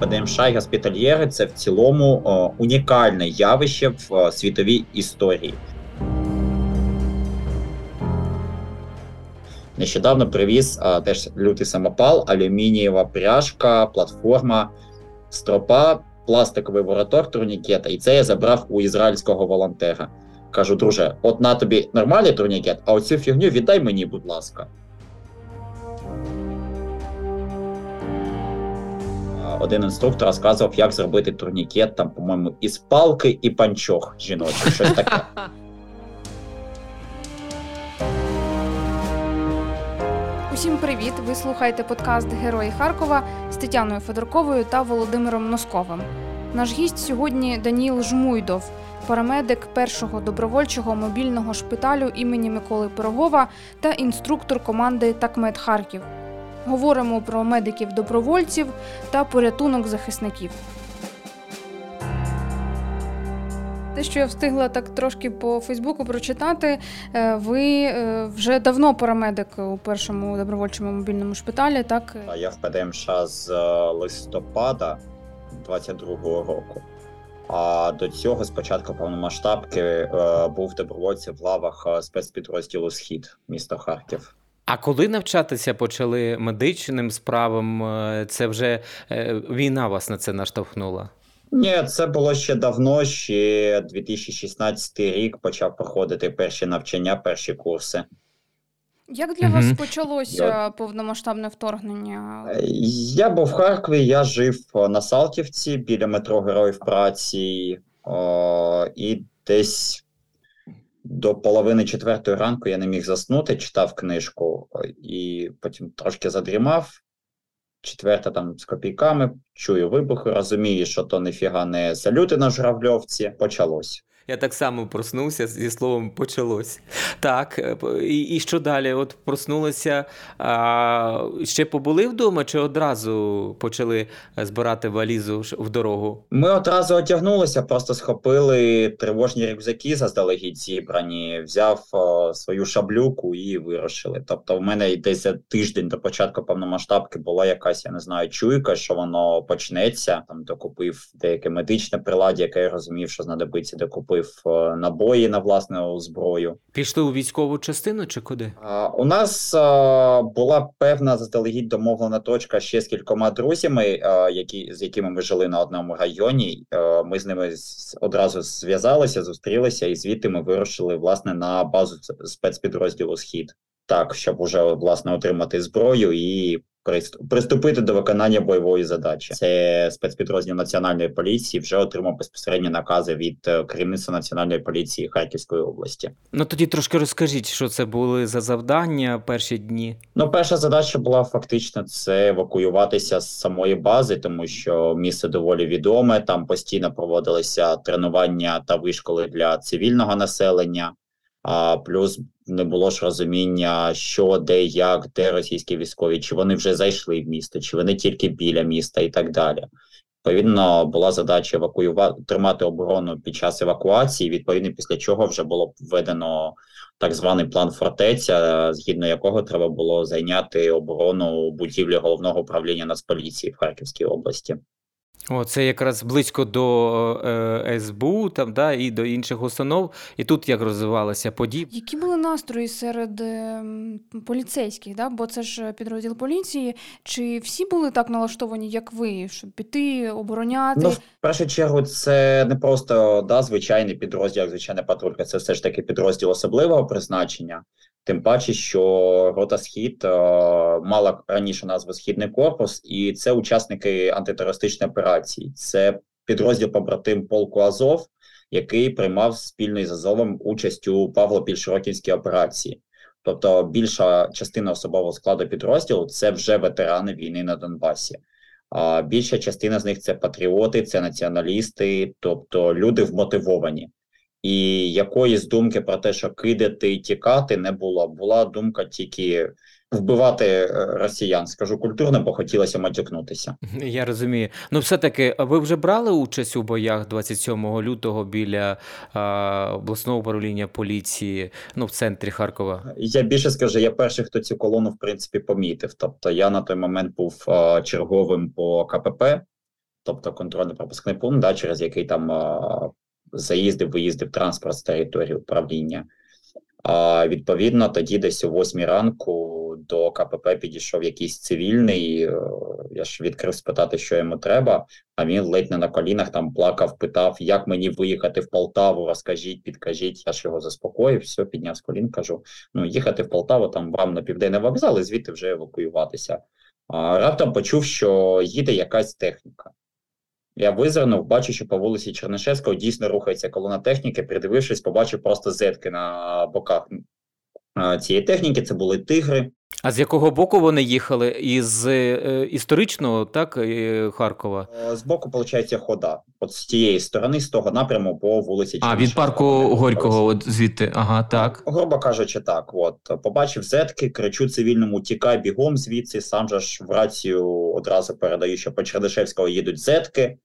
ПДМШ і госпітальєри це в цілому унікальне явище в світовій історії. Нещодавно привіз а, теж лютий самопал, алюмінієва пряжка, платформа, стропа, пластиковий вороток турнікета. І це я забрав у ізраїльського волонтера. Кажу, друже, от на тобі нормальний турнікет, а оцю фігню віддай мені, будь ласка. Один інструктор розказував, як зробити турнікет, там, по-моєму, із палки і панчох жіночих, щось таке. Усім привіт! Ви слухаєте подкаст Герої Харкова з Тетяною Федорковою та Володимиром Носковим. Наш гість сьогодні Даніл Жмуйдов, парамедик першого добровольчого мобільного шпиталю імені Миколи Пирогова та інструктор команди Такмет Харків. Говоримо про медиків-добровольців та порятунок захисників. Те, що я встигла так трошки по Фейсбуку прочитати, е, ви е, вже давно парамедик у першому добровольчому мобільному шпиталі, так? Я в ПДМШ з е, листопада 22-го року. А до цього спочатку повномасштабки був добровольцем в лавах спецпідрозділу Схід, місто Харків. А коли навчатися почали медичним справам, е, це вже е, війна вас на це наштовхнула? Ні, це було ще давно, ще 2016 рік почав проходити перші навчання, перші курси. Як для Мгм. вас почалося повномасштабне вторгнення? Я був в Харкові, я жив на Салтівці біля метро Героїв праці, о, і десь до половини четвертої ранку я не міг заснути, читав книжку і потім трошки задрімав. Четверта там з копійками, чую вибухи, розумію, що то ніфіга не салюти на журавльовці. Почалось. Я так само проснувся зі словом почалось. Так, е, і, і що далі? От проснулися, а, ще побули вдома, чи одразу почали е, збирати валізу в дорогу? Ми одразу одягнулися, просто схопили тривожні рюкзаки заздалегідь зібрані, взяв о, свою шаблюку і вирушили. Тобто, в мене десь тиждень до початку повномасштабки була якась, я не знаю, чуйка, що воно почнеться. Там докупив деяке медичне приладдя, яке я розумів, що знадобиться, докупив о, набої на власну зброю. Пішли у військову частину чи куди? А, У нас а, була певна заздалегідь домовлена точка ще з кількома друзями, а, які, з якими ми жили на одному районі. А, Ми з ними одразу зв'язалися, зустрілися, і звідти ми вирушили власне на базу спецпідрозділу Схід. Так, щоб уже власне отримати зброю і приступити до виконання бойової задачі. Це спецпідрозділ національної поліції вже отримав безпосередньо накази від е, керівництва національної поліції Харківської області. Ну тоді трошки розкажіть, що це були за завдання перші дні. Ну, перша задача була фактично це евакуюватися з самої бази, тому що місце доволі відоме. Там постійно проводилися тренування та вишколи для цивільного населення. А плюс не було ж розуміння, що, де, як, де російські військові, чи вони вже зайшли в місто, чи вони тільки біля міста, і так далі. Відповідно, була задача евакуювати тримати оборону під час евакуації. Відповідно, після чого вже було введено так званий план фортеця, згідно якого треба було зайняти оборону будівлі головного управління Нацполіції в Харківській області. О, це якраз близько до е, СБУ там, да, і до інших установ. І тут як розвивалися події. Які були настрої серед ем, поліцейських? Да? Бо це ж підрозділ поліції. Чи всі були так налаштовані, як ви, щоб піти, обороняти? Ну, в першу чергу, це не просто да, звичайний підрозділ, як звичайна патрулька, це все ж таки підрозділ особливого призначення. Тим паче, що рота Схід е, мала раніше назву Східний корпус, і це учасники антитерористичної операції. Це підрозділ побратим полку Азов, який приймав спільно із Азовом участь у Павло-Більшорокінській операції. Тобто більша частина особового складу підрозділу це вже ветерани війни на Донбасі. А більша частина з них це патріоти, це націоналісти, тобто люди вмотивовані. І якоїсь думки про те, що кидати і тікати, не було. Була думка тільки вбивати е, росіян. Скажу культурно, бо хотілося матюкнутися. Я розумію. Ну, все-таки, а ви вже брали участь у боях 27 лютого біля а, обласного управління поліції, ну, в центрі Харкова? Я більше скажу, я перший, хто цю колону в принципі помітив. Тобто я на той момент був е, черговим по КПП. тобто контрольно-пропускний пункт, да, через який там а, заїздив, виїздив транспорт з території управління. А відповідно, тоді десь о 8 ранку до КПП підійшов якийсь цивільний. Е, я ж відкрив спитати, що йому треба. А він ледь не на колінах там плакав, питав, як мені виїхати в Полтаву. Розкажіть, підкажіть. Я ж його заспокоїв. Все, підняв з колін. Кажу: ну їхати в Полтаву, там вам на південний вокзал, і звідти вже евакуюватися. А раптом почув, що їде якась техніка. Я визирнув, бачу, що по вулиці Чернишевського дійсно рухається колона техніки. Придивившись, побачив просто зетки на боках цієї техніки. Це були тигри. А з якого боку вони їхали? Із е, історичного, так, е, Харкова? Е, з боку, виходить, хода. От з тієї сторони, з того напряму по вулиці А, від парку Горького, от звідти. Ага, так. Грубо кажучи, так. От побачив зетки, кричу цивільному: тікай бігом звідси. Сам же ж в рацію одразу передаю, що по Чердишевського їдуть зетки.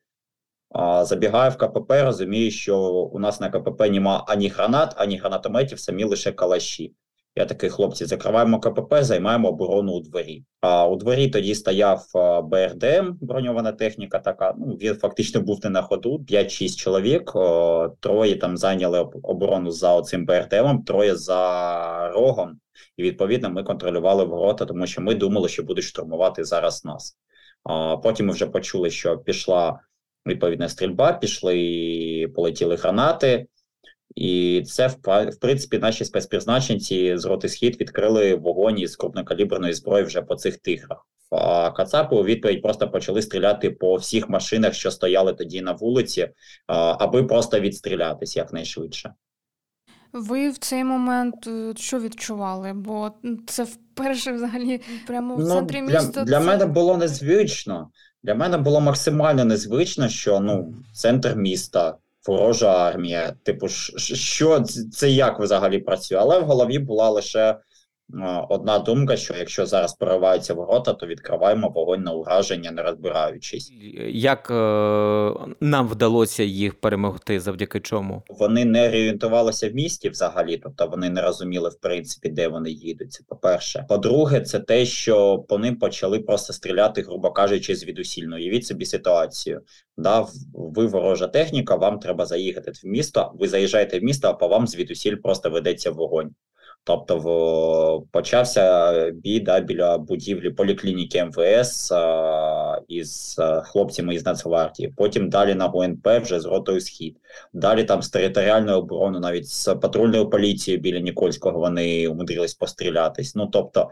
А, Забігаю в КПП, розумію, що у нас на КПП нема ані гранат, ані гранатометів, самі лише калаші. Я такий хлопці, закриваємо КПП, займаємо оборону у дворі. А у дворі тоді стояв БРДМ, броньована техніка. Така ну він фактично був не на ходу. 5-6 чоловік. Троє там зайняли оборону за оцим БРДМом, троє за рогом. І відповідно ми контролювали ворота, тому що ми думали, що будуть штурмувати зараз нас. А потім ми вже почули, що пішла відповідна стрільба, пішли полетіли гранати. І це в принципі наші спецпризначенці з роти схід відкрили вогонь із крупнокаліберної зброї вже по цих тиграх. А Кацапи у відповідь просто почали стріляти по всіх машинах, що стояли тоді на вулиці, аби просто відстрілятись якнайшвидше. Ви в цей момент е, що відчували? Бо це вперше взагалі прямо в ну, центрі для, міста. Для це... мене було незвично. Для мене було максимально незвично, що ну центр міста ворожа армія. Типу, що це як взагалі працює? Але в голові була лише одна думка: що якщо зараз прориваються ворота, то відкриваємо вогонь на ураження, не розбираючись. Як е, нам вдалося їх перемогти, завдяки чому вони не орієнтувалися в місті взагалі, тобто вони не розуміли в принципі, де вони їдуть. Це по перше. По-друге, це те, що по ним почали просто стріляти, грубо кажучи, звідусільно. Уявіть собі ситуацію. Да, ви ворожа техніка, вам треба заїхати в місто. Ви заїжджаєте в місто, а по вам звідусіль просто ведеться вогонь. Тобто в, почався бій да, біля будівлі поліклініки МВС а, із а, хлопцями із Нацгвардії. Потім далі на ГУНП вже з ротою схід. Далі там з територіальної оборони, навіть з патрульною поліцією біля Нікольського вони умудрились пострілятись. Ну тобто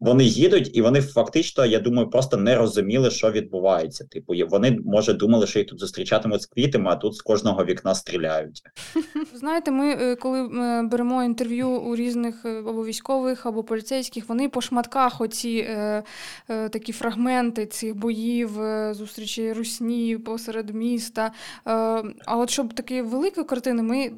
вони їдуть, і вони фактично, я думаю, просто не розуміли, що відбувається. Типу, вони може думали, що їх тут зустрічатимуть з квітами, а тут з кожного вікна стріляють. Знаєте, ми е, коли е, беремо інтерв'ю у різних е, або військових, або поліцейських, вони по шматках оці е, е, такі фрагменти цих боїв, зустрічі русні посеред міста. Е, а от щоб такі великі картини, ми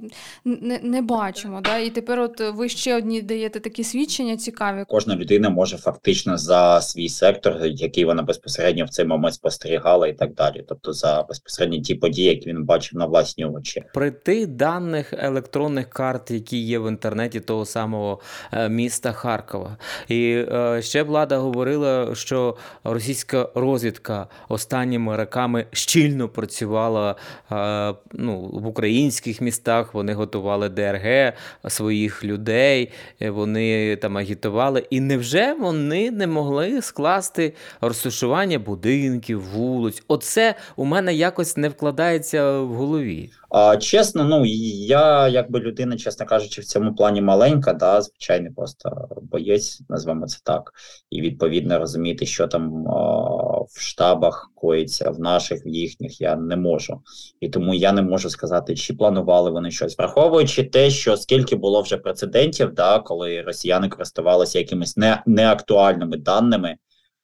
не не бачимо. Да? І тепер, от ви ще одні даєте такі свідчення цікаві. Кожна людина може може фактично за свій сектор, який вона безпосередньо в цей момент спостерігала, і так далі. Тобто за безпосередньо ті події, які він бачив на власні очі. При тих даних електронних карт, які є в інтернеті того самого е, міста Харкова, і е, ще влада говорила, що російська розвідка останніми роками щільно працювала е, ну, в українських містах. Вони готували ДРГ своїх людей, вони там агітували. І невже вони не могли скласти розташування будинків, вулиць. Оце у мене якось не вкладається в голові. А чесно, ну я якби людина, чесно кажучи, в цьому плані маленька, да, звичайний просто боєць, назвемо це так, і відповідно розуміти, що там а, в штабах коїться, в наших, в їхніх, я не можу. І тому я не можу сказати, чи планували вони щось, враховуючи те, що скільки було вже прецедентів, да, коли росіяни користувалися якимись не, неактуальними даними.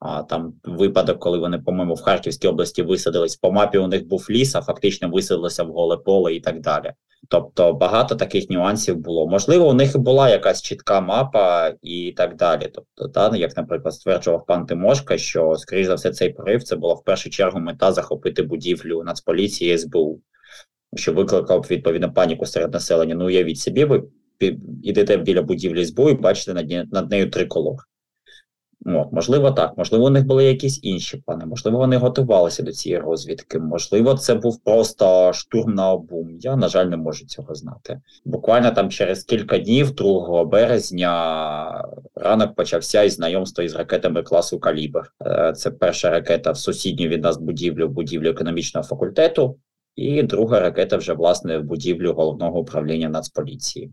А там випадок, коли вони, по-моєму, в Харківській області висадились по мапі. У них був ліс, а фактично висадилося в голе поле і так далі. Тобто багато таких нюансів було. Можливо, у них була якась чітка мапа і так далі. Тобто, та як, наприклад, стверджував пан Тимошка, що скоріш за все цей порив це була в першу чергу мета захопити будівлю Нацполіції СБУ, що викликав відповідно паніку серед населення. Ну уявіть собі, ви йдете біля будівлі СБУ і бачите над нею триколор От, Можливо, так, можливо, у них були якісь інші плани, можливо, вони готувалися до цієї розвідки. Можливо, це був просто штурм на обум. Я, на жаль, не можу цього знати. Буквально там через кілька днів, 2 березня, ранок почався із знайомства із ракетами класу Калібр. Е, це перша ракета в сусідню від нас будівлю, будівлю економічного факультету, і друга ракета вже власне в будівлю головного управління Нацполіції.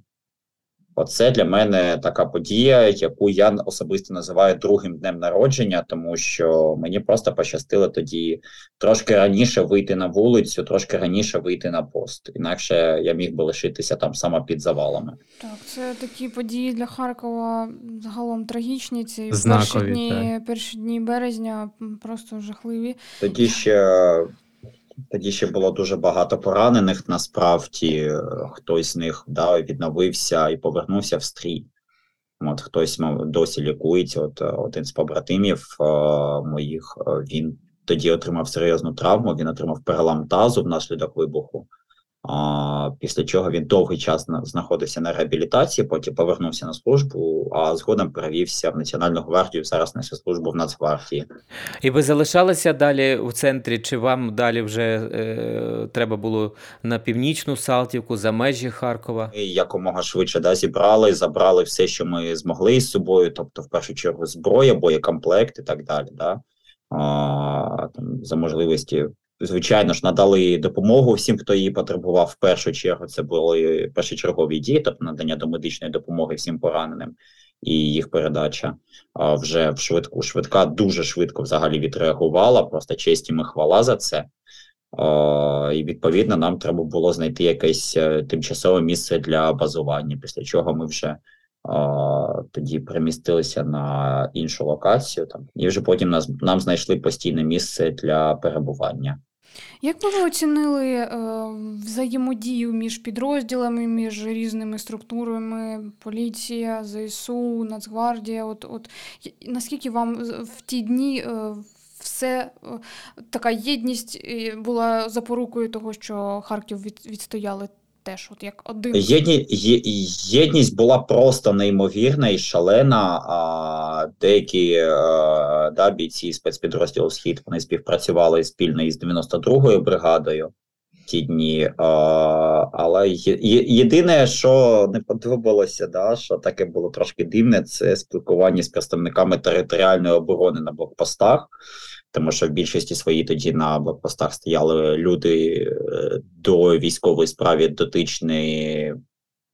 Оце для мене така подія, яку я особисто називаю другим днем народження, тому що мені просто пощастило тоді трошки раніше вийти на вулицю, трошки раніше вийти на пост. Інакше я міг би лишитися там саме під завалами. Так, це такі події для Харкова загалом трагічні. Ці Знакові, перші дні, так. перші дні березня просто жахливі. Тоді ще тоді ще було дуже багато поранених. Насправді хтось з них да, відновився і повернувся в стрій. От хтось досі лікується. От один з побратимів е, моїх е, він тоді отримав серйозну травму. Він отримав перелам тазу внаслідок вибуху. А, Після чого він довгий час на, знаходився на реабілітації, потім повернувся на службу, а згодом перевівся в Національну гвардію. Зараз несе службу в Нацгвардії. І ви залишалися далі у центрі, чи вам далі вже е, треба було на північну Салтівку, за межі Харкова? Ми якомога швидше да, зібрали, забрали все, що ми змогли із собою, тобто, в першу чергу, зброя, боєкомплект і так далі. Да? А, там, За можливості звичайно ж, надали допомогу всім, хто її потребував. В першу чергу це були першочергові дії, тобто надання до медичної допомоги всім пораненим і їх передача. А вже в швидку швидка дуже швидко взагалі відреагувала. Просто честь і ми хвала за це. Uh, і відповідно нам треба було знайти якесь uh, тимчасове місце для базування, після чого ми вже uh, тоді перемістилися на іншу локацію. Там і вже потім нас нам знайшли постійне місце для перебування. Як би ви оцінили е, взаємодію між підрозділами, між різними структурами, поліція, ЗСУ, Нацгвардія? От, от наскільки вам в ті дні е, все е, така єдність була запорукою того, що Харків від, відстояли теж от як один. Єдні, є, єдність була просто неймовірна і шалена. А деякі а, е, да, бійці спецпідрозділу Схід вони співпрацювали спільно із 92-ю бригадою ті дні. А, але є, єдине, що не подобалося, да, що таке було трошки дивне, це спілкування з представниками територіальної оборони на блокпостах тому що в більшості своїй тоді на блокпостах стояли люди е, до військової справи дотичні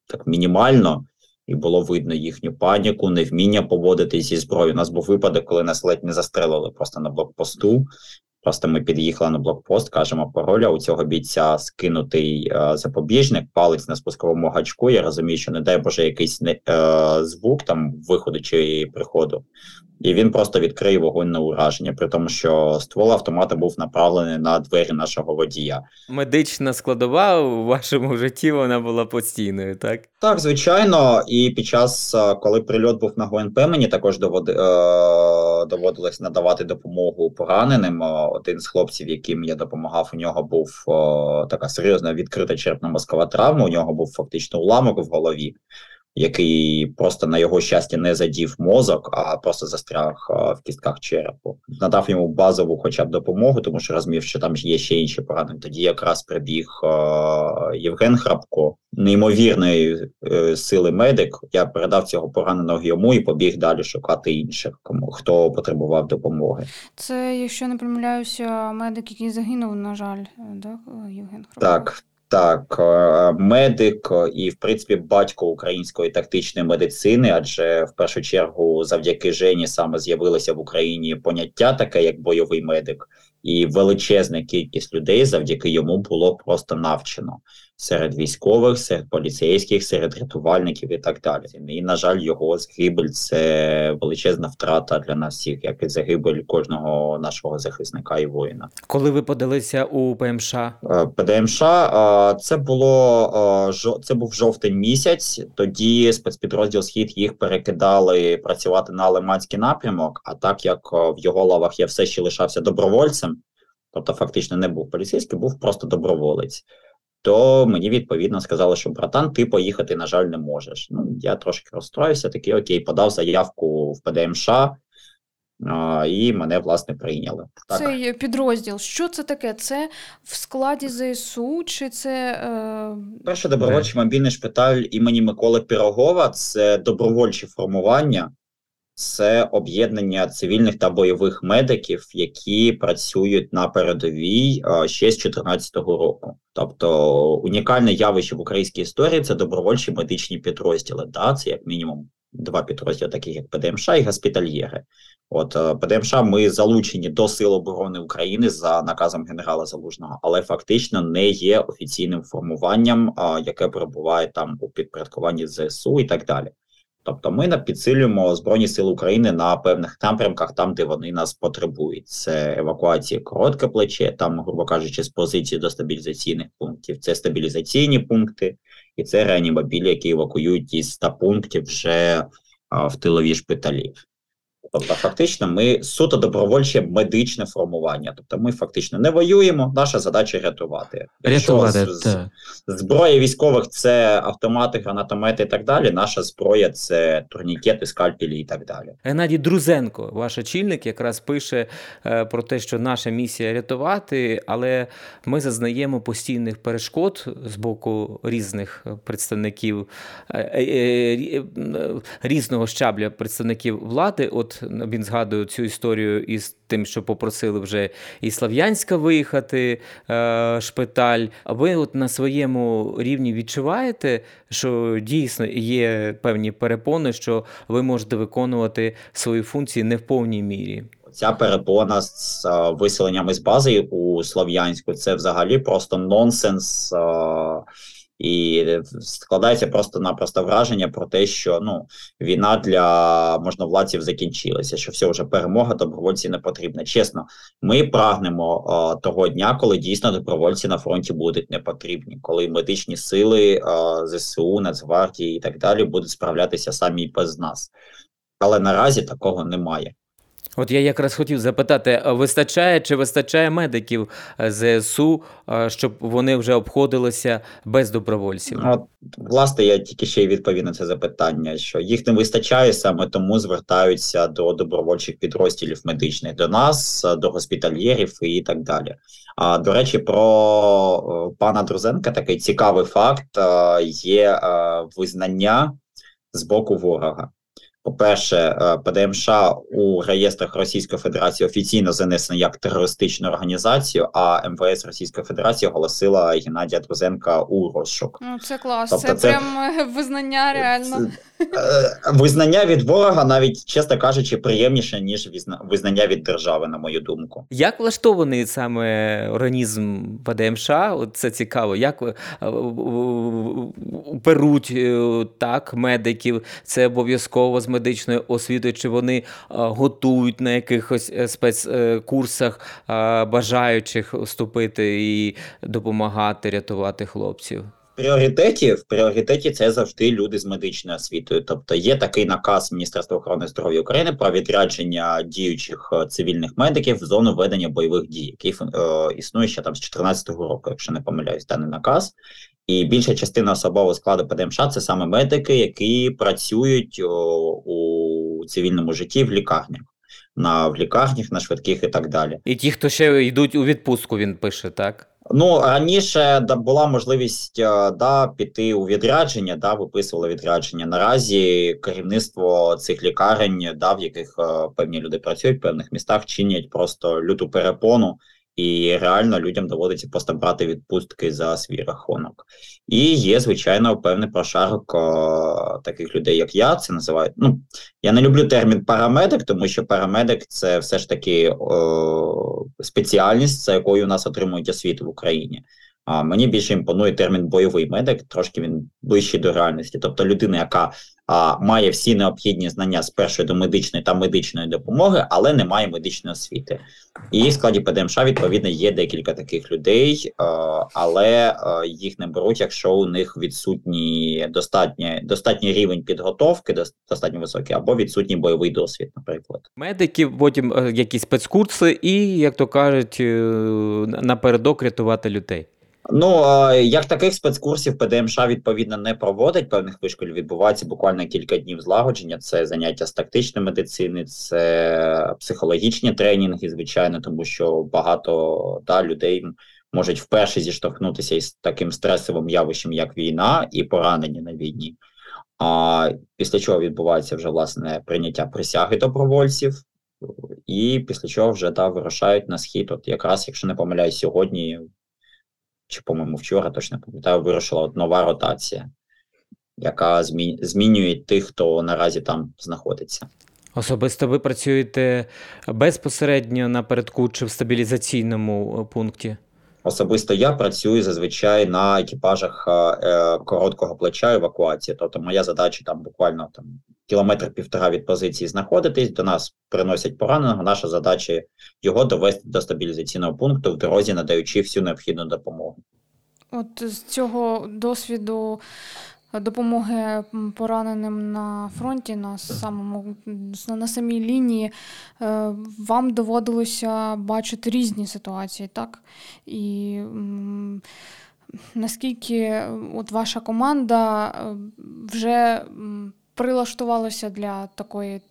так мінімально, і було видно їхню паніку, невміння поводитись зі зброєю. У нас був випадок, коли нас ледь не застрелили просто на блокпосту. Просто ми під'їхали на блокпост, кажемо пароля. У цього бійця скинутий е, запобіжник, палець на спусковому гачку. Я розумію, що не дай Боже якийсь не, е, звук там виходу чи приходу і він просто відкриє вогонь на ураження, при тому, що ствол автомата був направлений на двері нашого водія. Медична складова у вашому житті вона була постійною, так? Так, звичайно. І під час, е, коли прильот був на ГУНП, мені також доводи, е, доводилось надавати допомогу пораненим. Е, один з хлопців, яким я допомагав, у нього був е, така серйозна відкрита черепно-мозкова травма. У нього був фактично уламок в голові який просто на його щастя не задів мозок, а просто застряг в кістках черепу. Надав йому базову, хоча б допомогу, тому що розумів, що там є ще інші поранення. Тоді якраз прибіг Євген Храпко, неймовірної е, сили медик. Я передав цього пораненого йому і побіг далі шукати інших, кому хто потребував допомоги. Це, якщо не помиляюся, медик, який загинув, на жаль, да, Євген Храпко? Так. Так, е, медик і, в принципі, батько української тактичної медицини, адже в першу чергу, завдяки Жені, саме з'явилося в Україні поняття таке, як бойовий медик, і величезна кількість людей завдяки йому було просто навчено серед військових, серед поліцейських, серед рятувальників і так далі. І на жаль, його загибель це величезна втрата для нас всіх, як і загибель кожного нашого захисника і воїна. Коли ви подалися у ПМШ? Е, ПДМШ е, це було е, це був жовтень місяць. Тоді спецпідрозділ схід їх перекидали працювати на Лиманський напрямок. А так як в його лавах я все ще лишався добровольцем, тобто фактично не був поліцейський, був просто доброволець то мені відповідно сказали, що братан, ти поїхати, на жаль, не можеш. Ну, я трошки розстроївся, такий окей, подав заявку в ПДМШ. і мене власне прийняли. Так. Цей підрозділ, що це таке? Це в складі ЗСУ? Чи це е... перший добровольчий мобільний шпиталь імені Миколи Пірогова? Це добровольчі формування, це об'єднання цивільних та бойових медиків, які працюють на передовій ще з 2014 року. Тобто унікальне явище в українській історії це добровольчі медичні підрозділи. Да? Це як мінімум два підрозділи, таких як ПДМШ і госпітальєри. От е, ПДМШ ми залучені до Сил оборони України за наказом генерала Залужного, але фактично не є офіційним формуванням, яке перебуває там у підпорядкуванні ЗСУ і так далі. Тобто ми підсилюємо Збройні Сили України на певних напрямках, там де вони нас потребують. Це евакуація коротке плече, там, грубо кажучи, з позиції до стабілізаційних пунктів, це стабілізаційні пункти, і це реанімобілі, які евакуюють із 100 пунктів вже а, в тилові шпиталі. Тобто, фактично, ми суто добровольче медичне формування. Тобто, ми фактично не воюємо. Наша задача рятувати. Рятувати з, зброя військових це автомати, гранатомети і так далі. Наша зброя це турнікети, скальпелі і так далі. Геннадій Друзенко, ваш очільник, якраз пише е, про те, що наша місія рятувати, але ми зазнаємо постійних перешкод з боку різних представників е, е, різного щабля представників влади. От він згадує цю історію із тим, що попросили вже і Слав'янська виїхати е, шпиталь. А ви от на своєму рівні відчуваєте, що дійсно є певні перепони, що ви можете виконувати свої функції не в повній мірі? Ця перепона з е, виселеннями з бази у Слов'янську це взагалі просто нонсенс. Е, і складається просто-напросто враження про те, що ну війна для можновладців закінчилася, що все вже перемога добровольці не потрібна. Чесно, ми прагнемо о, того дня, коли дійсно добровольці на фронті будуть не потрібні, коли медичні сили о, ЗСУ, Нацгвардії і так далі будуть справлятися самі без нас. Але наразі такого немає. От я якраз хотів запитати: вистачає чи вистачає медиків е, ЗСУ, е, щоб вони вже обходилися без добровольців? От, власне, я тільки ще й відповів на це запитання, що їх не вистачає саме тому звертаються до добровольчих підрозділів медичних, до нас, до госпітальєрів і так далі. А до речі, про пана Друзенка такий цікавий факт: е, є визнання з боку ворога. По-перше, е, ПДМШ у реєстрах Російської Федерації офіційно занесено як терористичну організацію, а МВС Російської Федерації оголосила Геннадія Друзенка у розшук. Ну це клас, тобто це, це прям е, визнання реально. Е, визнання від ворога, навіть чесно кажучи, приємніше ніж визнання від держави, на мою думку. Як влаштований саме організм ПДМШ? Це цікаво. Як беруть так медиків? Це обов'язково з медичною освітою, чи вони готують на якихось е, спецкурсах бажаючих вступити і допомагати рятувати хлопців? Пріоритеті в пріоритеті це завжди люди з медичною освітою. Тобто є такий наказ Міністерства охорони здоров'я України про відрядження діючих е, цивільних медиків в зону ведення бойових дій, який е, існує ще там з 2014 року, якщо не помиляюсь, даний наказ. І більша частина особового складу ПДМШ це саме медики, які працюють о, у цивільному житті в лікарнях. На в лікарнях, на швидких і так далі. І ті, хто ще йдуть у відпустку, він пише, так? Ну раніше да, була можливість е, да, піти у відрядження, да, виписували відрядження. Наразі керівництво цих лікарень, да, в яких е, певні люди працюють в певних містах, чинять просто люту перепону і реально людям доводиться просто брати відпустки за свій рахунок. І є, звичайно, певний прошарок о, таких людей, як я. Це називають. Ну я не люблю термін парамедик, тому що парамедик це все ж таки о, спеціальність, за якою у нас отримують освіту в Україні. А мені більше імпонує термін бойовий медик, трошки він ближчий до реальності. Тобто людина, яка а, має всі необхідні знання з першої до медичної та медичної допомоги, але не має медичної освіти. І в складі ПДМШ, відповідно, є декілька таких людей, але їх не беруть, якщо у них відсутній достатній достатній рівень підготовки, достатньо високий, або відсутній бойовий досвід, наприклад. Медики, потім е, якісь спецкурси, і як то кажуть, е, напередок рятувати людей. Ну як таких спецкурсів ПДМШ відповідно не проводить певних вишколів. Відбувається буквально кілька днів злагодження. Це заняття з тактичної медицини, це психологічні тренінги, звичайно, тому що багато да, людей можуть вперше зіштовхнутися із таким стресовим явищем, як війна, і поранення на війні. А після чого відбувається вже власне прийняття присяги добровольців, і після чого вже да, вирушають на схід. От якраз, якщо не помиляюсь, сьогодні чи, по-моєму, вчора точно пам'ятаю, вирушила от нова ротація, яка змі... змінює тих, хто наразі там знаходиться. Особисто ви працюєте безпосередньо напередку чи в стабілізаційному е, пункті? Особисто я працюю зазвичай на екіпажах е, короткого плеча евакуації. Тобто, моя задача там буквально там кілометр півтора від позиції знаходитись. До нас приносять пораненого. Наша задача його довести до стабілізаційного пункту в дорозі, надаючи всю необхідну допомогу. От з цього досвіду допомоги пораненим на фронті, на самому на самій лінії, е, вам доводилося бачити різні ситуації, так? І наскільки от ваша команда е, вже прилаштувалося для такої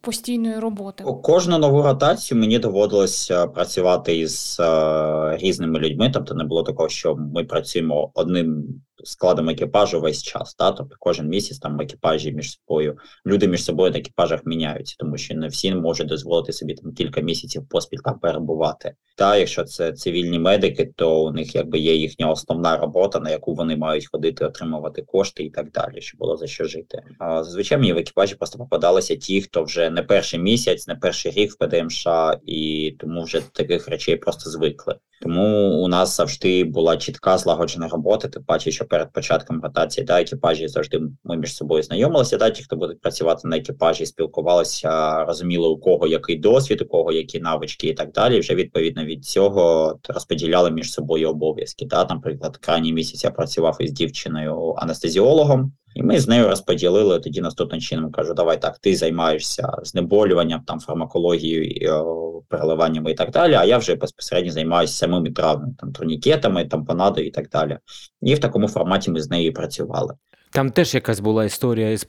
постійної роботи? Кожну нову ротацію мені доводилося працювати із е, різними людьми, тобто не було такого, що ми працюємо одним складом екіпажу весь час. Та? Тобто кожен місяць там екіпажі між собою, люди між собою на екіпажах міняються, тому що не всі можуть дозволити собі там кілька місяців поспіль там перебувати. Та якщо це цивільні медики, то у них якби є їхня основна робота, на яку вони мають ходити, отримувати кошти і так далі, щоб було за що жити. А зазвичай мені в екіпажі просто попадалися ті, хто вже не перший місяць, не перший рік в ПДМШ, і тому вже таких речей просто звикли. Тому у нас завжди була чітка злагоджена робота. Тим паче, що перед початком ротації да, екіпажі завжди ми між собою знайомилися. Да, ті, хто буде працювати на екіпажі, спілкувалися, розуміли у кого який досвід, у кого які навички і так далі. Вже відповідно від цього розподіляли між собою обов'язки. Да. Наприклад, крайній місяць я працював із дівчиною анестезіологом. І ми з нею розподілили тоді наступним чином. Кажу, давай так, ти займаєшся знеболюванням, там фармакологією, переливаннями і так далі. А я вже безпосередньо займаюся самими травмами, там турнікетами, тампонадою і так далі. І в такому форматі ми з нею працювали. Там теж якась була історія із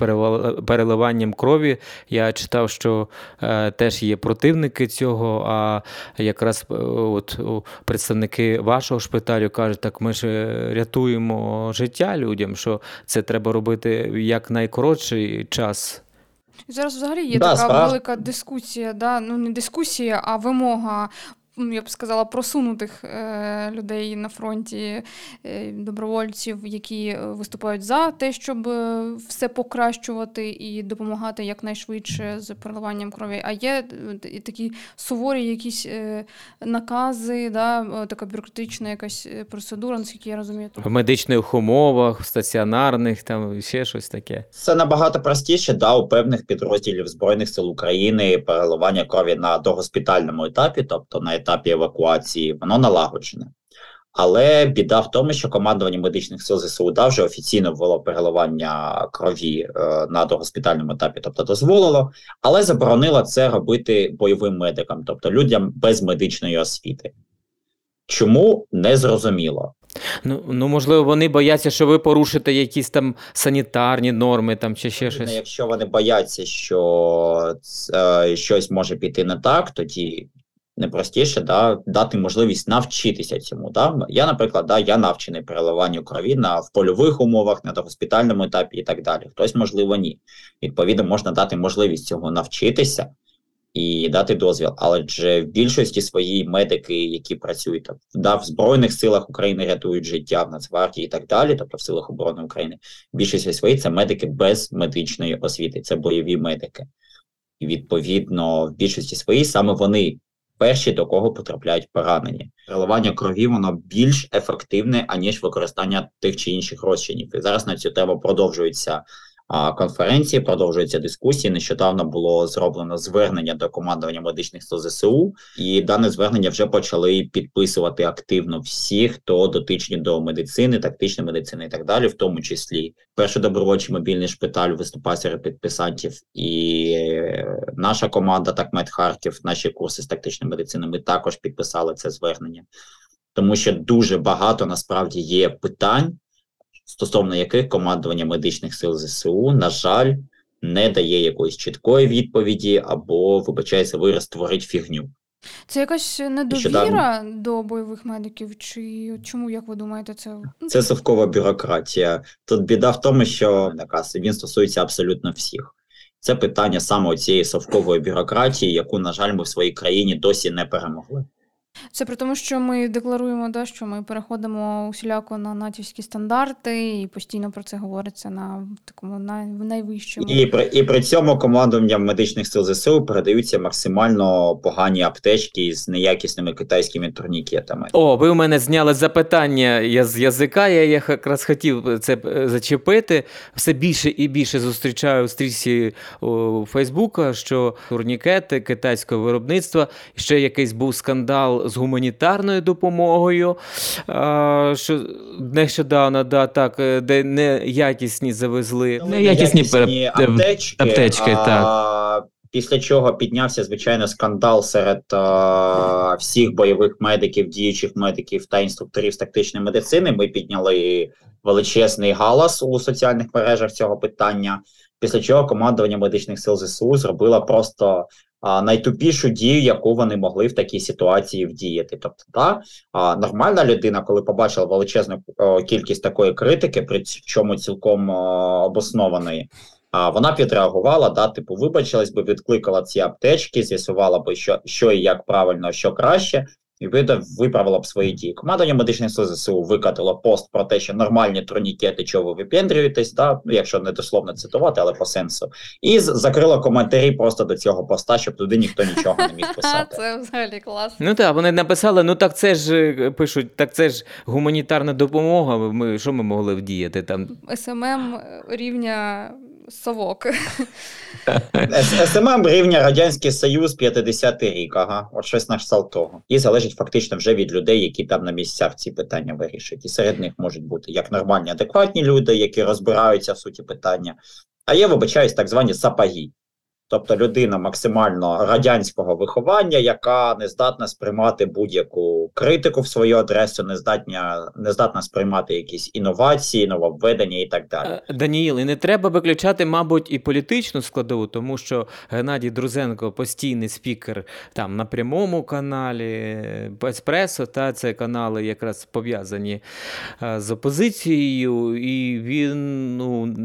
переливанням крові. Я читав, що е, теж є противники цього. А якраз е, от представники вашого шпиталю кажуть, так ми ж е, рятуємо життя людям, що це треба робити як найкоротший час. Зараз взагалі є да, така справ... велика дискусія, да? ну не дискусія, а вимога я б сказала, просунутих е, людей на фронті, е, добровольців, які виступають за те, щоб е, все покращувати і допомагати якнайшвидше з переливанням крові. А є такі суворі якісь накази, да, така бюрократична якась процедура, наскільки я розумію. В медичних умовах, в стаціонарних, там ще щось таке. Це набагато простіше, да, у певних підрозділів Збройних сил України переливання крові на догоспітальному етапі, тобто на етапі евакуації, воно налагоджене. Але біда в тому, що командування медичних сил ЗСУ да, вже офіційно ввело переливання крові е, на догоспітальному етапі, тобто дозволило, але заборонило це робити бойовим медикам, тобто людям без медичної освіти. Чому не зрозуміло? Ну ну можливо, вони бояться, що ви порушите якісь там санітарні норми там чи ще щось. Якщо вони бояться, що е, щось може піти не так, тоді не простіше да, дати можливість навчитися цьому. Да? Я, наприклад, да, я навчений переливанню крові на в польових умовах, на госпітальному етапі і так далі. Хтось, можливо, ні. Відповідно, можна дати можливість цього навчитися і дати дозвіл. Але ж в більшості свої медики, які працюють да, в Збройних силах України рятують життя в Нацгвардії і так далі, тобто в силах оборони України, більшість свої це медики без медичної освіти, це бойові медики. І відповідно, в більшості своїй саме вони перші, до кого потрапляють поранені. Переливання крові воно більш ефективне, аніж використання тих чи інших розчинів. І зараз на цю тему продовжується конференції, продовжуються дискусії. Нещодавно було зроблено звернення до командування медичних сил ЗСУ, і дане звернення вже почали підписувати активно всі, хто дотичні до медицини, тактичної медицини і так далі, в тому числі перший добровольчий мобільний шпиталь виступає серед підписантів, і наша команда, так Харків, наші курси з тактичної медицини. Ми також підписали це звернення. тому що дуже багато насправді є питань, стосовно яких командування медичних сил ЗСУ, на жаль, не дає якоїсь чіткої відповіді, або, вибачається, вираз творить фігню. Це якась недовіра до бойових медиків, чи чому, як ви думаєте, це Це совкова бюрократія. Тут біда в тому, що наказ він стосується абсолютно всіх. Це питання саме цієї совкової бюрократії, яку, на жаль, ми в своїй країні досі не перемогли. Це при тому, що ми декларуємо, да, що ми переходимо усіляко на натівські стандарти, і постійно про це говориться на такому най, найвищому. І при і при цьому командуванням медичних сил ЗСУ передаються максимально погані аптечки з неякісними китайськими турнікетами. О, ви у мене зняли запитання з язика. Я якраз хотів це е, зачепити. Все більше і більше зустрічаю в стрічці Фейсбука, що турнікети китайського виробництва ще якийсь був скандал з гуманітарною допомогою, що нещодавно да, так, е, де неякісні завезли. Неякісні, неякісні аптечки, аптечки а, так. Після чого піднявся звичайно скандал серед а, всіх бойових медиків, діючих медиків та інструкторів з тактичної медицини. Ми підняли величезний галас у соціальних мережах цього питання. Після чого командування медичних сил ЗСУ зробило просто найтупішу дію, яку вони могли в такій ситуації вдіяти. Тобто, та нормальна людина, коли побачила величезну кількість такої критики, при чому цілком обоснованої. А вона підреагувала, да, типу, вибачилась би, відкликала ці аптечки, з'ясувала би, що що і як правильно, що краще, і виправила б свої дії. Командування медичних сил ЗСУ викатило пост про те, що нормальні турнікети, чого ви випендрюєтесь, да? Ну, якщо не дословно цитувати, але по сенсу. І закрила коментарі просто до цього поста, щоб туди ніхто нічого не міг писати. Це взагалі класно. Ну так, вони написали: ну так це ж е, пишуть, так це ж гуманітарна допомога. Ми що ми могли вдіяти там? СММ рівня совок. СММ рівня Радянський Союз 50-й рік, ага, от щось на кшталт того. І залежить фактично вже від людей, які там на місцях ці питання вирішують. І серед них можуть бути як нормальні, адекватні люди, які розбираються в суті питання, а є, вибачаюсь, так звані сапаги. Тобто людина максимально радянського виховання, яка не здатна сприймати будь-яку критику в свою адресу, не здатна не здатна сприймати якісь інновації, нововведення і так далі. Е, Даніїл, і не треба виключати, мабуть, і політичну складову, тому що Геннадій Друзенко постійний спікер там на прямому каналі Еспресо, та це канали якраз пов'язані е, з опозицією, і він ну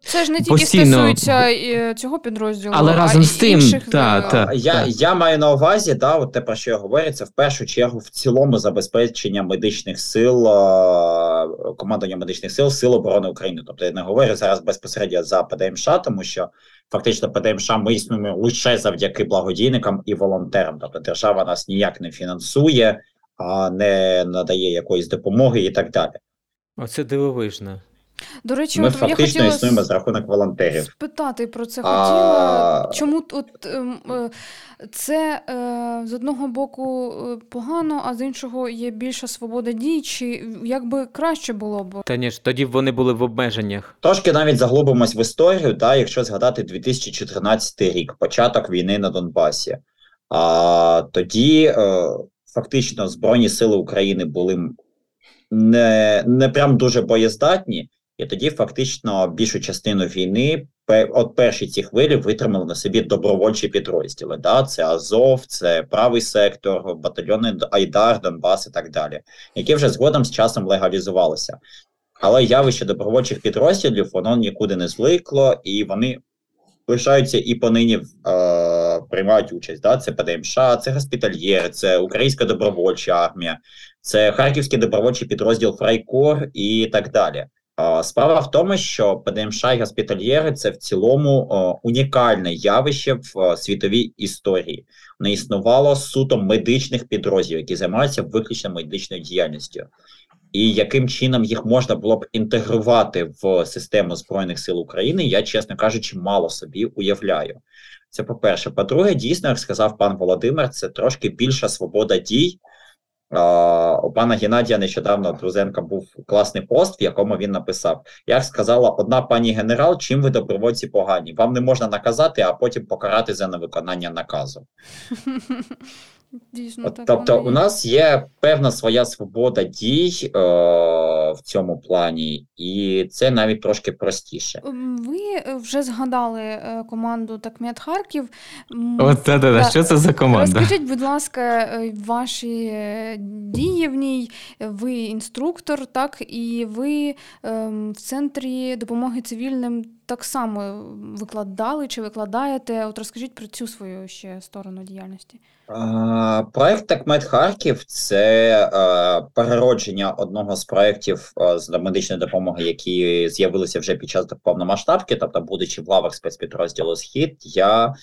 це ж не тільки постійно... стосується е, цього підрозділу. Але разом з тим, та, та, я та. я маю на увазі, да, от те, про що я говорю, це в першу чергу в цілому забезпечення медичних сил, командування медичних сил Сил оборони України. Тобто я не говорю зараз безпосередньо за ПДМШ, тому що фактично ПДМШ ми існуємо лише завдяки благодійникам і волонтерам. Тобто держава нас ніяк не фінансує, а не надає якоїсь допомоги і так далі. Оце дивовижно. До речі, ми от фактично я хотіла існуємо за рахунок волонтерів. Спитати про це хотіла. А... Чому от ем, е, це е, з одного боку е, погано, а з іншого є більша свобода дій, чи як би краще було б? Та ні ж, тоді б вони були в обмеженнях. Трошки навіть заглубимось в історію, та якщо згадати 2014 рік, початок війни на Донбасі. А тоді фактично Збройні Сили України були не, не прям дуже боєздатні. І тоді фактично більшу частину війни от перші ці хвилі витримали на собі добровольчі підрозділи. Да? Це Азов, це правий сектор, батальйони Айдар, Донбас і так далі, які вже згодом з часом легалізувалися. Але явище добровольчих підрозділів воно нікуди не зникло, і вони лишаються і понині е, приймають участь. Да? Це ПДМШ, це госпітальєр, це Українська добровольча армія, це Харківський добровольчий підрозділ Фрайкор і так далі. Справа в тому, що ПДМШ і госпітальєри це в цілому унікальне явище в світовій історії. Не існувало суто медичних підрозділів, які займаються виключно медичною діяльністю. І яким чином їх можна було б інтегрувати в систему Збройних сил України, я, чесно кажучи, мало собі уявляю. Це по-перше. По-друге, дійсно, як сказав пан Володимир, це трошки більша свобода дій У пана Геннадія нещодавно Друзенка був класний пост, в якому він написав: Як сказала одна пані генерал, чим ви добровольці погані? Вам не можна наказати, а потім покарати за невиконання наказу. Дійсно, Тобто, у нас є певна своя свобода дій е, в цьому плані, і це навіть трошки простіше. Ви е, вже згадали е, команду Такмет Харків. От та, та, та. що це за команда? Розкажіть, будь ласка, е, ваші дії в ній. Ви інструктор, так, і ви е, в центрі допомоги цивільним так само викладали чи викладаєте? От розкажіть про цю свою ще сторону діяльності. Проект Такмет Харків це переродження одного з проєктів з медичної допомоги, які з'явилися вже під час повномасштабки, тобто, будучи в лавах спецпідрозділу Схід, я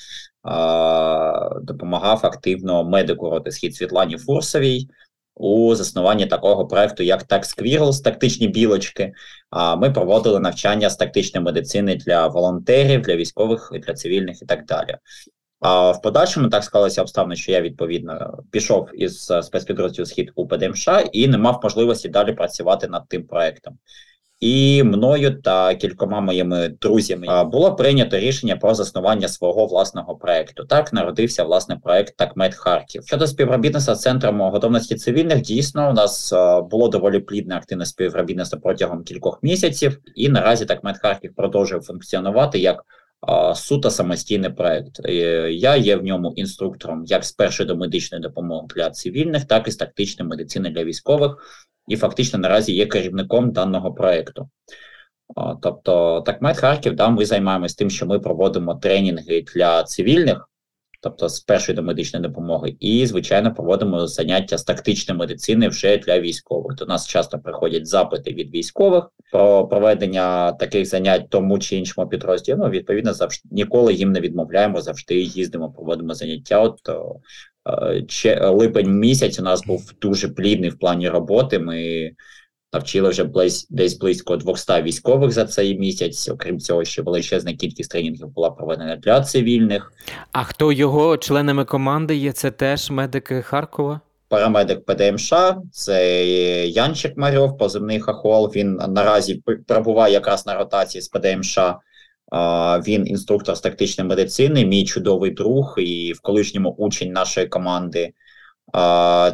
допомагав активно медику роти Схід Світлані Фурсовій у заснуванні такого проекту, як TaxQuirls, тактичні білочки. А ми проводили навчання з тактичної медицини для волонтерів, для військових, для цивільних і так далі. А в подальшому так склалося обставини, що я відповідно пішов із спецпідрозділу схід у ПДМШ і не мав можливості далі працювати над тим проектом. І мною та кількома моїми друзями було прийнято рішення про заснування свого власного проекту. Так народився власне проект Такмет Харків. Щодо співробітництва з центром готовності цивільних, дійсно у нас було доволі плідне активне співробітництво протягом кількох місяців, і наразі Такмет Харків продовжує функціонувати як суто самостійний проект. Е, я є в ньому інструктором як з першої до медичної допомоги для цивільних, так і з тактичної медицини для військових, і фактично наразі є керівником даного проекту. Тобто, так Харків, да, ми займаємося тим, що ми проводимо тренінги для цивільних тобто з першої до медичної допомоги, і звичайно проводимо заняття з тактичної медицини вже для військових. До нас часто приходять запити від військових про проведення таких занять тому чи іншому підрозділі. Ну, відповідно, завжди ніколи їм не відмовляємо, завжди їздимо, проводимо заняття. От е, липень місяць у нас був дуже плідний в плані роботи. Ми навчили вже близь, десь близько 200 військових за цей місяць. Окрім цього, ще величезна кількість тренінгів була проведена для цивільних. А хто його членами команди є? Це теж медики Харкова? Парамедик ПДМШ, це Янчик Марьов, позивний Хахол. Він наразі перебуває якраз на ротації з ПДМШ. Він інструктор з тактичної медицини, мій чудовий друг і в колишньому учень нашої команди.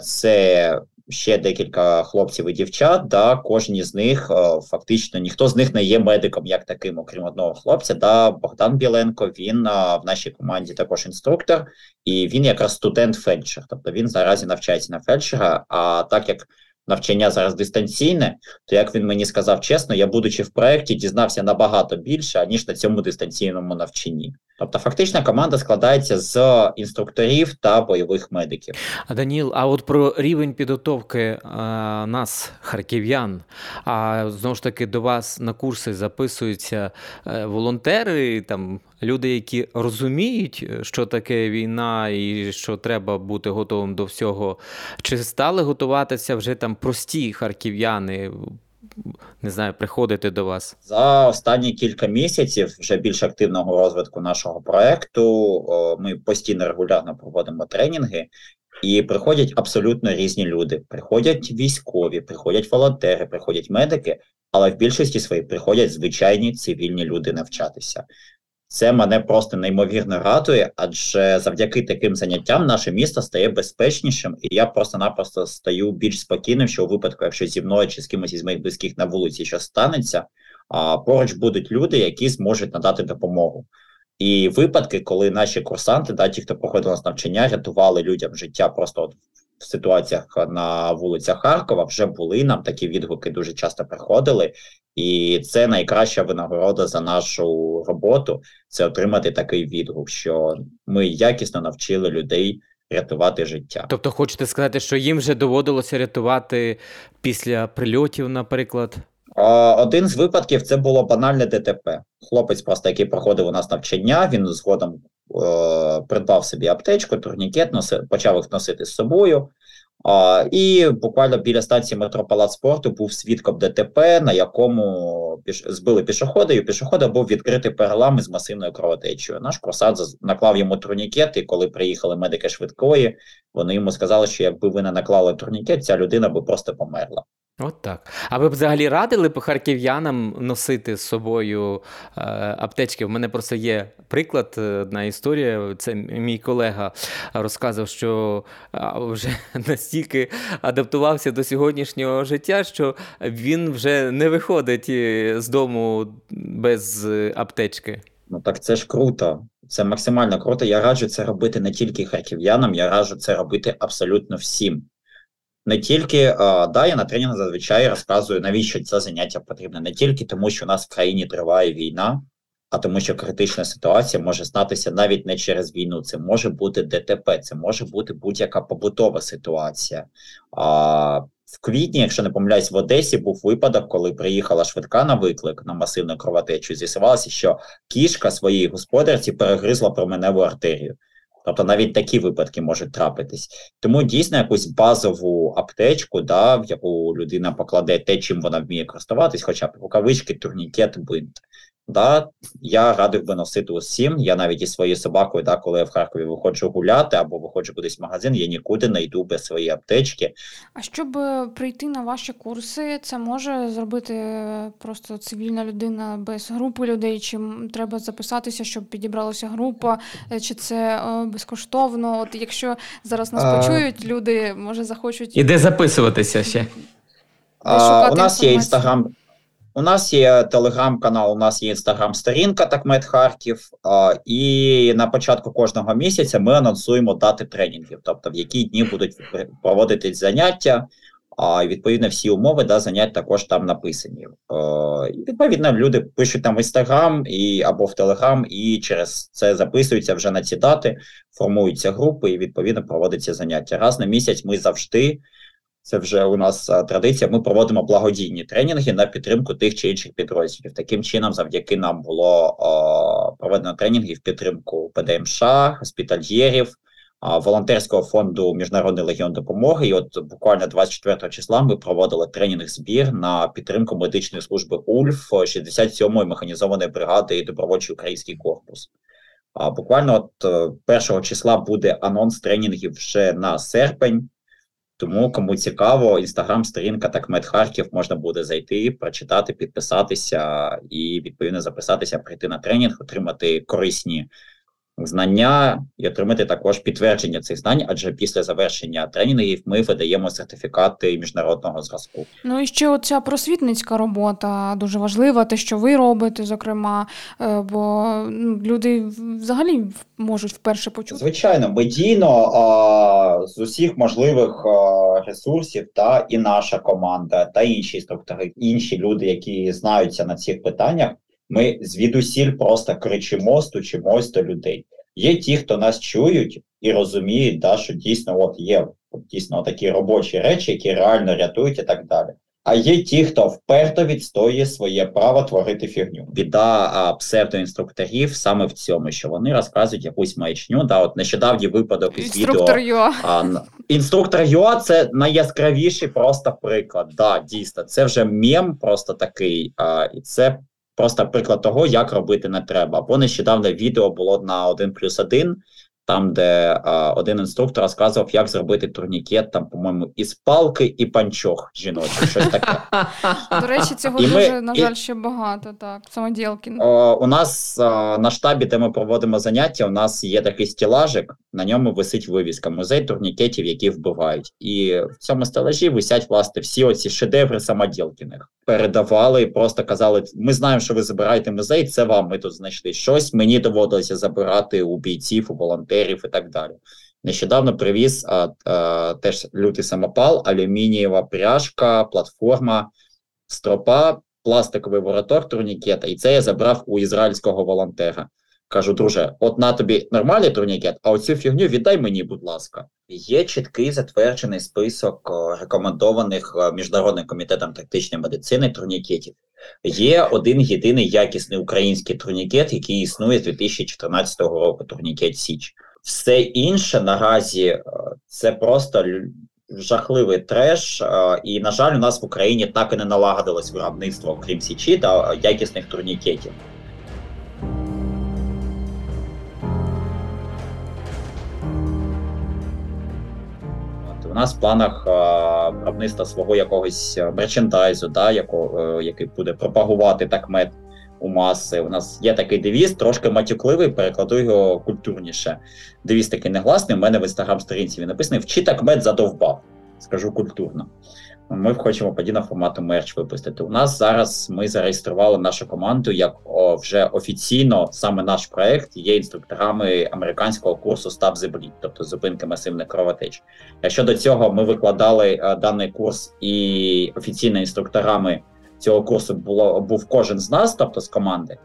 Це ще декілька хлопців і дівчат. Да, Кожен з них е, фактично ніхто з них не є медиком, як таким, окрім одного хлопця. Да, Богдан Біленко. Він в нашій команді також інструктор, і він якраз студент фельдшер. Тобто він наразі навчається на фельдшера. А так як навчання зараз дистанційне, то як він мені сказав чесно, я, будучи в проєкті, дізнався набагато більше, ніж на цьому дистанційному навчанні. Тобто, фактично, команда складається з інструкторів та бойових медиків. А Даніл, а от про рівень підготовки а, нас, харків'ян, а знову ж таки до вас на курси записуються е, волонтери, там люди, які розуміють, що таке війна і що треба бути готовим до всього. Чи стали готуватися вже там прості харків'яни? Не знаю, приходити до вас за останні кілька місяців вже більш активного розвитку нашого проекту. Ми постійно регулярно проводимо тренінги. І приходять абсолютно різні люди. Приходять військові, приходять волонтери, приходять медики, але в більшості своїх приходять звичайні цивільні люди навчатися. Це мене просто неймовірно радує, адже завдяки таким заняттям наше місто стає безпечнішим, і я просто-напросто стаю більш спокійним, що у випадку, якщо зі мною чи з кимось із моїх близьких на вулиці щось станеться, а поруч будуть люди, які зможуть надати допомогу. І випадки, коли наші курсанти, да, ті, хто проходив нас навчання, рятували людям життя просто от ситуаціях на вулицях Харкова, вже були нам такі відгуки дуже часто приходили, і це найкраща винагорода за нашу роботу це отримати такий відгук, що ми якісно навчили людей рятувати життя. Тобто, хочете сказати, що їм вже доводилося рятувати після прильотів, наприклад. Один з випадків це було банальне ДТП. Хлопець, просто який проходив у нас навчання, він згодом придбав собі аптечку, турнікет, носи, почав їх носити з собою. А, І буквально біля станції метро Палац спорту був свідком ДТП, на якому піш... збили пішохода, і у пішохода був відкритий перелам із масивною кровотечею. Наш курсант наклав йому турнікет, і коли приїхали медики швидкої, вони йому сказали, що якби ви не наклали турнікет, ця людина би просто померла. От так. А ви б взагалі радили б харків'янам носити з собою е, аптечки? У мене просто є приклад, е, одна історія. Це мій колега розказав, що вже настільки адаптувався до сьогоднішнього життя, що він вже не виходить е, з дому без аптечки. Ну так це ж круто. Це максимально круто. Я раджу це робити не тільки харків'янам, я раджу це робити абсолютно всім не тільки да, я на тренінгу зазвичай розказую, навіщо це заняття потрібне, не тільки тому, що у нас в країні триває війна, а тому, що критична ситуація може статися навіть не через війну. Це може бути ДТП, це може бути будь-яка побутова ситуація. А в квітні, якщо не помиляюсь, в Одесі був випадок, коли приїхала швидка на виклик на масивну кровотечу. З'ясувалося, що кішка своїй господарці перегризла променеву артерію. Тобто навіть такі випадки можуть трапитись. Тому дійсно якусь базову аптечку, да, в яку людина покладе те, чим вона вміє користуватись, хоча б рукавички, турнікет, бинт. Да, Я радив би носити усім. Я навіть із своєю собакою, да, коли я в Харкові виходжу гуляти або виходжу кудись в магазин, я нікуди не йду без своєї аптечки. А щоб е, прийти на ваші курси, це може зробити е, просто цивільна людина без групи людей? Чи треба записатися, щоб підібралася група, е, чи це безкоштовно? От якщо зараз нас а... почують, люди може захочуть і де записуватися ще? А, У нас є інстаграм. У нас є телеграм-канал, у нас є інстаграм-сторінка Такмет Харків, і на початку кожного місяця ми анонсуємо дати тренінгів, тобто в які дні будуть проводитись заняття. А відповідно всі умови да, занять також там написані. І, Відповідно, люди пишуть там в інстаграм і або в Телеграм, і через це записуються вже на ці дати, формуються групи, і відповідно проводиться заняття. Раз на місяць ми завжди це вже у нас традиція. Ми проводимо благодійні тренінги на підтримку тих чи інших підрозділів. Таким чином, завдяки нам було о, проведено тренінги в підтримку ПДМШ, госпітальєрів, о, волонтерського фонду Міжнародний легіон допомоги. І от буквально 24 числа ми проводили тренінг збір на підтримку медичної служби УЛЬФ 67-ї механізованої бригади і добровольчий український корпус. А буквально от 1 е, числа буде анонс тренінгів вже на серпень. Тому кому цікаво, інстаграм-сторінка Такмет Харків можна буде зайти, прочитати, підписатися і відповідно записатися, прийти на тренінг, отримати корисні знання і отримати також підтвердження цих знань, адже після завершення тренінгів ми видаємо сертифікати міжнародного зразку. Ну і ще оця просвітницька робота дуже важлива, те, що ви робите, зокрема, е, бо ну, люди взагалі можуть вперше почути. Звичайно, медійно а, з усіх можливих а, ресурсів, та і наша команда, та інші інструктори, інші люди, які знаються на цих питаннях. Ми звідусіль просто кричимо, стучимось до людей. Є ті, хто нас чують і розуміють, да, що дійсно от є от, дійсно такі робочі речі, які реально рятують і так далі. А є ті, хто вперто відстоює своє право творити фігню. Біда а, псевдоінструкторів саме в цьому, що вони розказують якусь маячню. Да, от нещодавній випадок із Інструктор відео. Йо. А, інструктор Йо це найяскравіший просто приклад. Да, дійсно, це вже мем просто такий, а, і це просто приклад того, як робити не треба. Бо нещодавно відео було на 1 плюс 1, там, де а, один інструктор розказував, як зробити турнікет, там, по-моєму, із палки і панчох жіночих, щось таке. До речі, цього і дуже, ми, на жаль, і... ще багато, так, самоділки. У нас а, на штабі, де ми проводимо заняття, у нас є такий стілажик, на ньому висить вивіска, музей турнікетів, які вбивають. І в цьому стелажі висять, власне, всі оці шедеври самоділкіних. Передавали, просто казали: ми знаємо, що ви забираєте музей, це вам ми тут знайшли щось. Мені доводилося забирати у бійців, у волонтерів волонтерів і так далі. Нещодавно привіз а, а, теж лютий самопал, алюмінієва пряжка, платформа, стропа, пластиковий воротор турнікета, і це я забрав у ізраїльського волонтера. Кажу, друже, от на тобі нормальний турнікет, а оцю фігню віддай мені, будь ласка. Є чіткий затверджений список рекомендованих міжнародним комітетом тактичної медицини турнікетів. Є один єдиний якісний український турнікет, який існує з 2014 року. Турнікет Січ. Все інше наразі е, це просто жахливий треш, і, на жаль, у нас в Україні так і не налагодилось виробництво, крім січі та якісних турнікетів. У нас в планах виробництва свого якогось мерчендайзу, да, якого, який буде пропагувати такмет у маси. У нас є такий девіз, трошки матюкливий, перекладу його культурніше. Девіз такий негласний. У мене в інстаграм-сторінці він написаний Вчи такмет задовбав. Скажу культурно. Ми хочемо подібного формату мерч випустити. У нас зараз ми зареєстрували нашу команду як о, вже офіційно саме наш проект є інструкторами американського курсу Stop the Bleed, тобто зупинки масивних кровотеч. Якщо до цього ми викладали а, е, даний курс і офіційно інструкторами цього курсу було був кожен з нас, тобто з команди,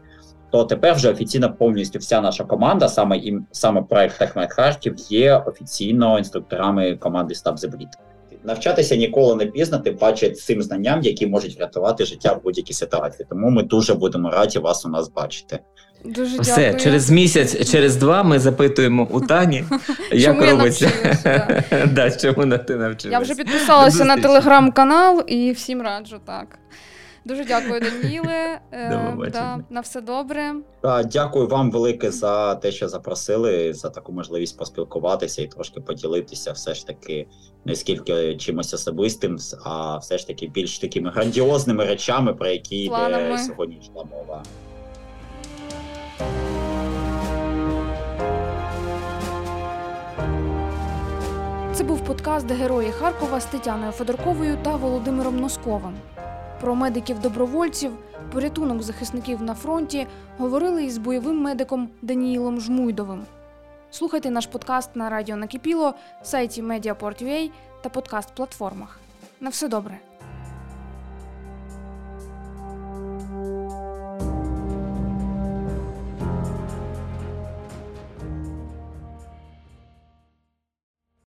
то тепер вже офіційно повністю вся наша команда, саме і саме проект Техмет Харків, є офіційно інструкторами команди the Bleed. Навчатися ніколи не пізно, тим паче цим знанням, які можуть врятувати життя в будь-якій ситуації. Тому ми дуже будемо раді вас у нас бачити. Дуже Все, дякую. через місяць, через два ми запитуємо у Тані, як робиться. да, чому ти навчилася. Я вже підписалася на телеграм-канал і всім раджу так. Дуже дякую, Даніле. Е, да, на все добре. Дякую вам велике за те, що запросили, за таку можливість поспілкуватися і трошки поділитися, все ж таки, не скільки чимось особистим, а все ж таки більш такими грандіозними речами, про які йде сьогодні йшла мова. Це був подкаст Герої Харкова з Тетяною Федорковою та Володимиром Носковим. Про медиків-добровольців, порятунок захисників на фронті говорили із бойовим медиком Даніїлом Жмуйдовим. Слухайте наш подкаст на радіо Накипіло, сайті Mediaport.ua та подкаст-платформах. На все добре.